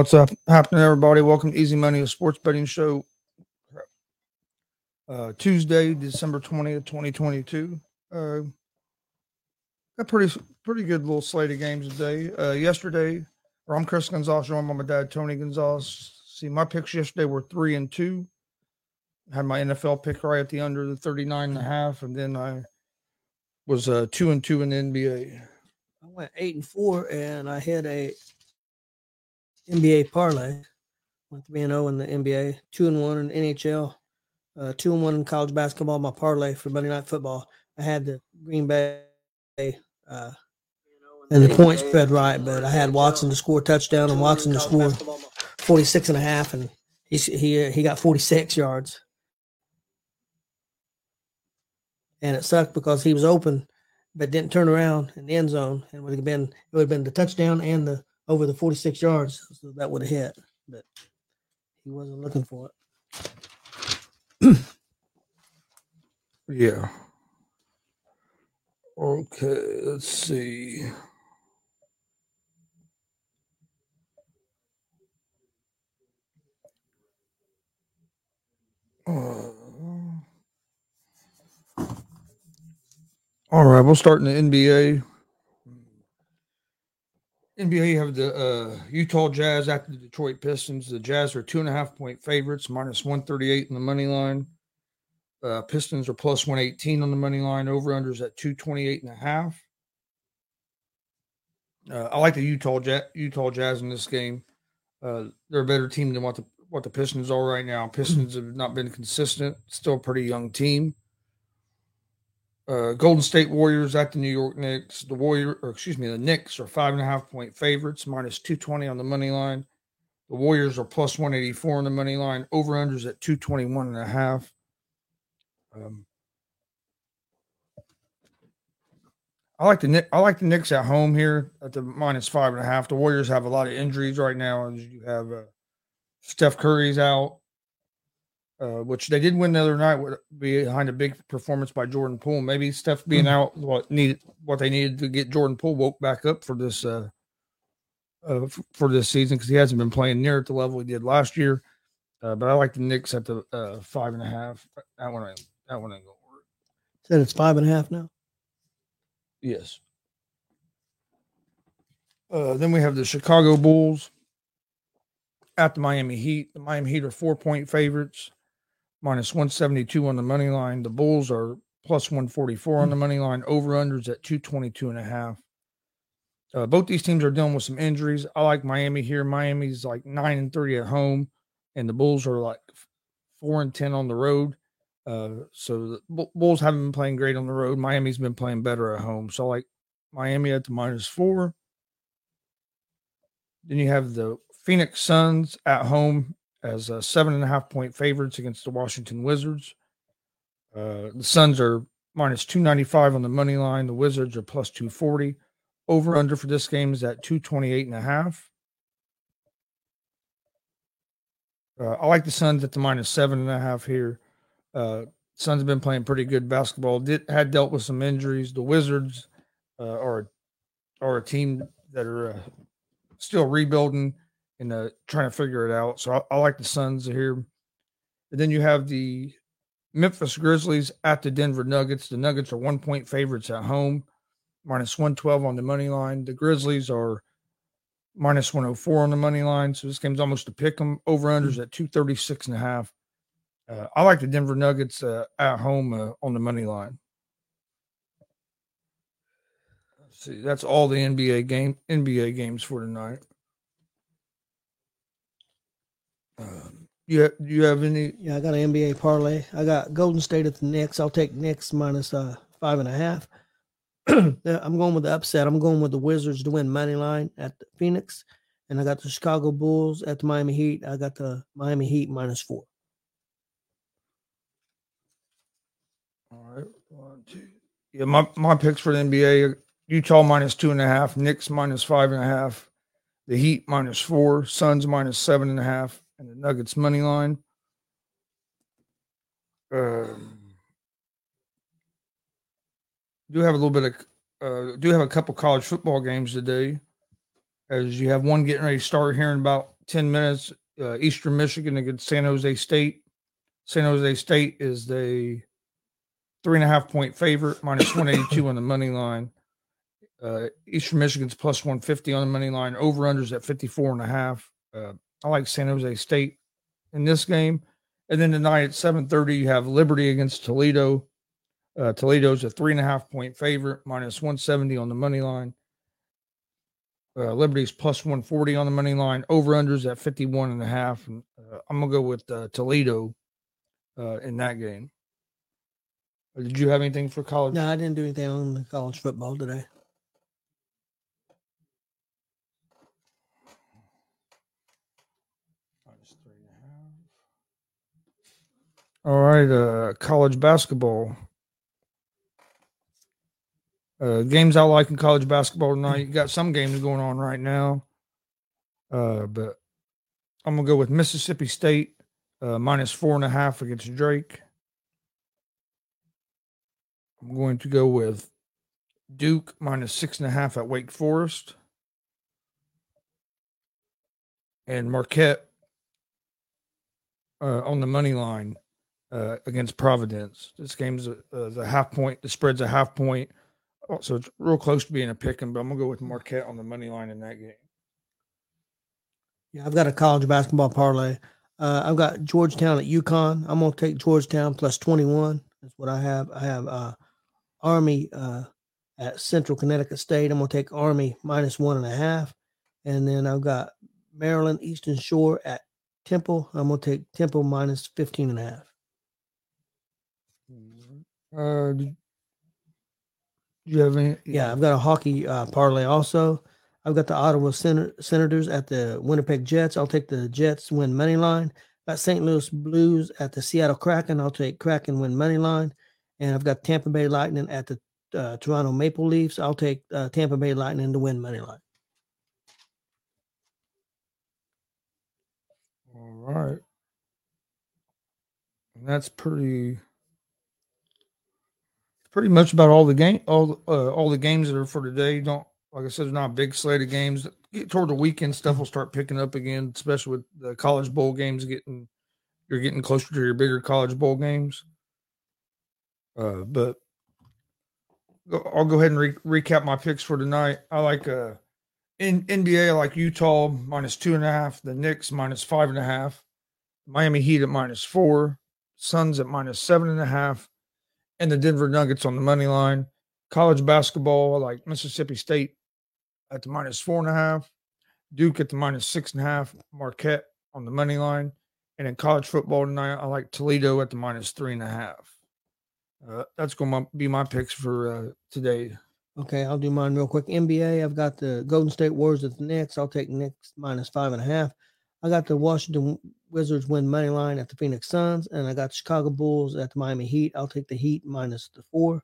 What's up happening, everybody? Welcome to Easy Money, a sports betting show. Uh, Tuesday, December twentieth, twenty twenty two. Uh, a pretty pretty good little slate of games today. Uh, yesterday, or I'm Chris Gonzalez, joined by my dad Tony Gonzalez. See, my picks yesterday were three and two. Had my NFL pick right at the under the 39 and a half, and then I was uh, two and two in the NBA. I went eight and four, and I hit a NBA parlay. Went three and zero in the NBA, two and one in NHL, uh, two and one in college basketball. My parlay for Monday Night Football. I had the Green Bay uh, and the point spread right, but I had Watson to score a touchdown and Watson to score 46 and a half, and he he he got 46 yards. And it sucked because he was open, but didn't turn around in the end zone, and would have been it would have been the touchdown and the over the 46 yards, so that would have hit, but he wasn't looking for it. Yeah. Okay, let's see. Uh, all right, we'll start in the NBA. NBA have the uh, Utah Jazz at the Detroit Pistons. The Jazz are two and a half point favorites, minus 138 in the money line. Uh, Pistons are plus 118 on the money line. Over unders at 228 and a half. Uh, I like the Utah Jazz, Utah Jazz in this game. Uh, they're a better team than what the what the Pistons are right now. Pistons have not been consistent. Still a pretty young team. Uh, Golden State Warriors at the New York Knicks. The Warrior, or excuse me, the Knicks are five and a half point favorites, minus 220 on the money line. The Warriors are plus 184 on the money line. Over unders at 221 and a half. Um, I like the I like the Knicks at home here at the minus five and a half. The Warriors have a lot of injuries right now. As you have uh, Steph Curry's out, uh, which they did win the other night behind a big performance by Jordan Poole. Maybe Steph being out what needed what they needed to get Jordan Poole woke back up for this uh, uh for this season because he hasn't been playing near at the level he did last year. Uh, but I like the Knicks at the uh, five and a half. That one, I, that one ain't gonna work. Said it's five and a half now. Yes. Uh, then we have the Chicago Bulls at the Miami Heat. The Miami Heat are four point favorites, minus 172 on the money line. The Bulls are plus 144 on the money line. Over unders at 222 and a half. Uh, both these teams are dealing with some injuries. I like Miami here. Miami's like nine and 30 at home, and the Bulls are like four and 10 on the road. Uh, so the Bu- Bulls haven't been playing great on the road. Miami's been playing better at home. So I like Miami at the minus four. Then you have the Phoenix Suns at home as uh, seven and a half point favorites against the Washington Wizards. Uh, the Suns are minus 295 on the money line. The Wizards are plus 240. Over under for this game is at 228 and a half. Uh, I like the Suns at the minus seven and a half here. Uh, Suns have been playing pretty good basketball. Did had dealt with some injuries. The Wizards uh, are are a team that are uh, still rebuilding and uh, trying to figure it out. So I, I like the Suns here. And then you have the Memphis Grizzlies at the Denver Nuggets. The Nuggets are one point favorites at home, minus 112 on the money line. The Grizzlies are minus 104 on the money line. So this game's almost a pick them. Over unders at 236 and a half. Uh, I like the Denver Nuggets uh, at home uh, on the money line. Let's see, that's all the NBA game NBA games for tonight. Um, you have, you have any? Yeah, I got an NBA parlay. I got Golden State at the Knicks. I'll take Knicks minus uh five and a half. I'm going with the upset. I'm going with the Wizards to win money line at the Phoenix, and I got the Chicago Bulls at the Miami Heat. I got the Miami Heat minus four. All right, one, two. Yeah, my my picks for the NBA: Utah minus two and a half, Knicks minus five and a half, the Heat minus four, Suns minus seven and a half, Nuggets money line. Um, do have a little bit of uh, do have a couple college football games today, as you have one getting ready to start here in about 10 minutes. Uh, Eastern Michigan against San Jose State. San Jose State is the three and a half point favorite, minus 182 on the money line. Uh, Eastern Michigan's plus 150 on the money line. Over unders at 54 and a half. Uh, I like San Jose State in this game. And then tonight at 7:30, you have Liberty against Toledo. Uh, Toledo's a three and a half point favorite, minus 170 on the money line. Uh, Liberty's plus 140 on the money line. Over unders at 51 and a half. And, uh, I'm gonna go with uh, Toledo uh, in that game. Did you have anything for college? No, I didn't do anything on college football today. Minus three and a half. All right, uh, college basketball. Uh, games I like in college basketball tonight. You got some games going on right now, uh, but I'm gonna go with Mississippi State uh, minus four and a half against Drake. I'm going to go with Duke minus six and a half at Wake Forest, and Marquette uh, on the money line uh, against Providence. This game's a, the half point. The spread's a half point, Oh, so it's real close to being a pick 'em. But I'm gonna go with Marquette on the money line in that game. Yeah, I've got a college basketball parlay. Uh, I've got Georgetown at UConn. I'm gonna take Georgetown plus 21. That's what I have. I have uh, Army uh, at Central Connecticut State. I'm gonna take Army minus one and a half, and then I've got Maryland Eastern Shore at Temple. I'm gonna take Temple minus 15 and a half. Uh, do you have any? Yeah, I've got a hockey uh, parlay also. I've got the Ottawa Sen- Senators at the Winnipeg Jets. I'll take the Jets win money line. Got St. Louis Blues at the Seattle Kraken. I'll take Kraken win money line. And I've got Tampa Bay Lightning at the uh, Toronto Maple Leafs. I'll take uh, Tampa Bay Lightning to win money line. All right. And that's pretty pretty much about all the game all uh, all the games that are for today. Don't like I said, there's not a big slate of games. Get toward the weekend, stuff will start picking up again, especially with the college bowl games getting you're getting closer to your bigger college bowl games. Uh, but I'll go ahead and re- recap my picks for tonight. I like uh in NBA, I like Utah minus two and a half, the Knicks minus five and a half, Miami Heat at minus four, Suns at minus seven and a half, and the Denver Nuggets on the money line. College basketball, like Mississippi State at the minus four and a half, Duke at the minus six and a half, Marquette on the money line. And in college football tonight, I like Toledo at the minus three and a half. Uh, that's going to be my picks for uh, today. Okay, I'll do mine real quick. NBA, I've got the Golden State Warriors at the Knicks. I'll take Knicks minus five and a half. I got the Washington Wizards win money line at the Phoenix Suns, and I got the Chicago Bulls at the Miami Heat. I'll take the Heat minus the four.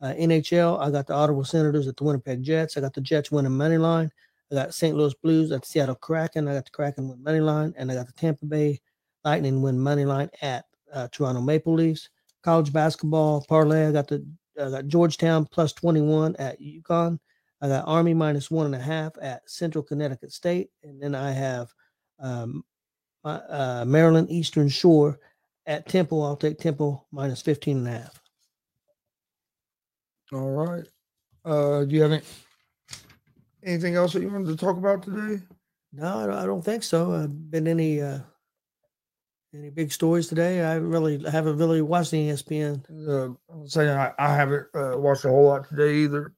Uh, NHL, I got the Ottawa Senators at the Winnipeg Jets. I got the Jets winning money line. I got St. Louis Blues at the Seattle Kraken. I got the Kraken win money line, and I got the Tampa Bay Lightning win money line at uh, Toronto Maple Leafs. College basketball parlay, I got the I got Georgetown plus 21 at UConn. I got Army minus one and a half at Central Connecticut State. And then I have um, uh, Maryland Eastern Shore at Temple. I'll take Temple minus 15 and a half. All right. Uh, do you have any, anything else that you wanted to talk about today? No, I don't, think so. Uh, been any uh, any big stories today? I really haven't really watched any E ESPN. Uh, I'm saying I, I haven't uh, watched a whole lot today either.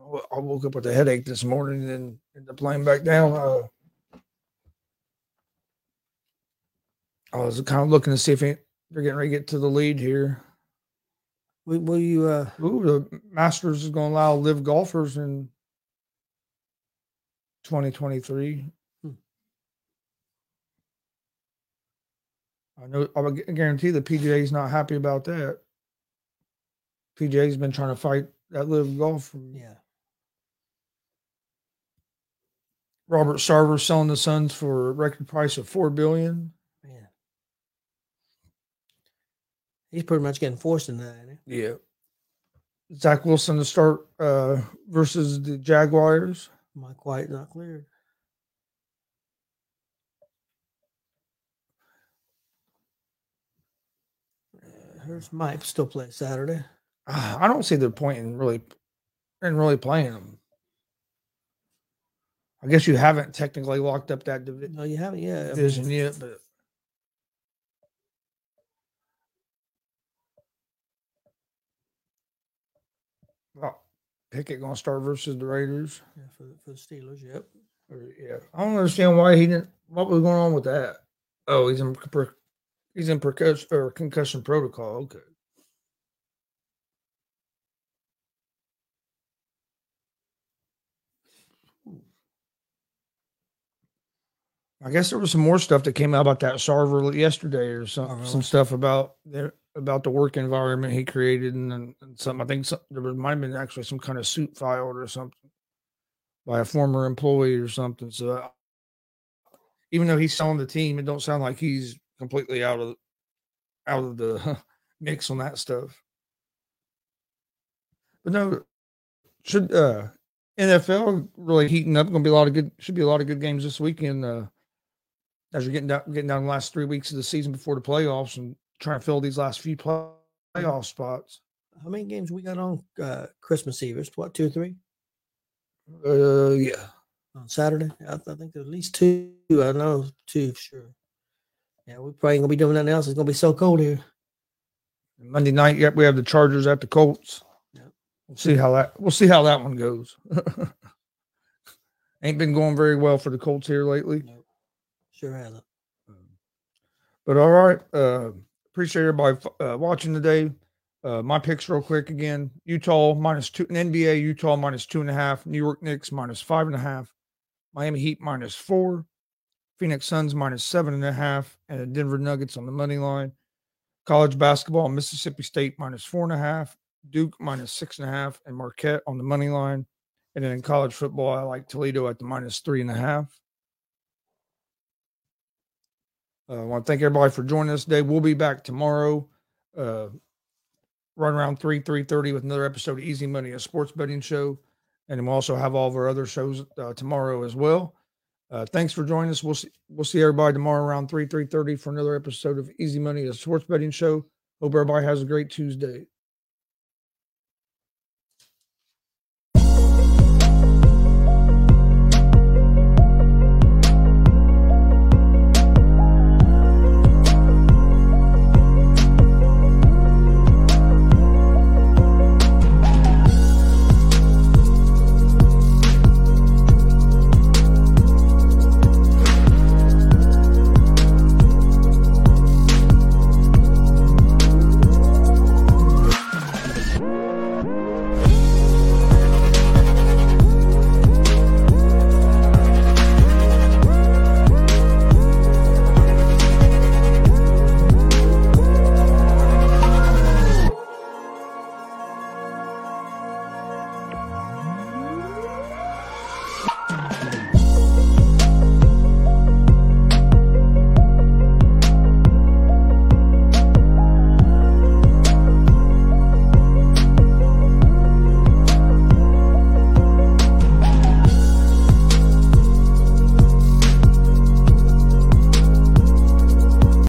I I woke up with a headache this morning and ended up laying back down. Uh, I was kind of looking to see if it, they're getting ready to get to the lead here. Will, will you? Uh, Ooh, the Masters is going to allow LIV golfers in 2023. Hmm. I know. I guarantee the PGA is not happy about that. PGA's been trying to fight that LIV golf. Yeah. Robert Sarver selling the Suns for a record price of four billion. He's pretty much getting forced in that. Ain't he? Yeah. Zach Wilson to start uh, versus the Jaguars. Mike White not cleared. Uh, Here's Mike still play Saturday. Ah, I don't see the point in really in really playing them. I guess you haven't technically locked up that divi- No, you haven't yet. I mean, division yet, but Pickett gonna start versus the Raiders. yeah, for the, for the Steelers. Yep. Or, yeah, I don't understand why he didn't. What was going on with that? Oh, he's in per, he's in percussion or concussion protocol. Okay. I guess there was some more stuff that came out about that Sarver yesterday, or some Oh, really? some stuff about there about the work environment he created, and, and some. I think some, there might have been actually some kind of suit filed or something by a former employee or something. So uh, even though he's selling the team, it don't sound like he's completely out of out of the mix on that stuff. But no, should uh NFL really heating up? Going to be a lot of good. Should be a lot of good games this weekend. Uh, as you're getting down, getting down the last three weeks of the season before the playoffs, and trying to fill these last few playoff spots. How many games we got on uh, Christmas Eve? It's what two, three Uh, yeah. on Saturday? I, I think there's at least two. I know two for sure. Yeah, we probably ain't gonna be doing nothing else. It's gonna be so cold here. Monday night, yep, we have the Chargers at the Colts. Yep. We'll see how that we'll see how that one goes. Ain't been going very well for the Colts here lately. Nope. Sure hasn't. But all right, uh, appreciate everybody uh, watching today. Uh, my picks real quick again: Utah minus two, NBA Utah minus two and a half, New York Knicks minus five and a half, Miami Heat minus four, Phoenix Suns minus seven and a half, and Denver Nuggets on the money line. College basketball: Mississippi State minus four and a half, Duke minus six and a half, and Marquette on the money line. And then in college football, I like Toledo at the minus three and a half. Uh, I want to thank everybody for joining us today. We'll be back tomorrow, uh, right around three three thirty with another episode of Easy Money, a sports betting show, and we'll also have all of our other shows uh, tomorrow as well. Uh, thanks for joining us. We'll see we'll see everybody tomorrow around three three thirty for another episode of Easy Money, a sports betting show. Hope everybody has a great Tuesday.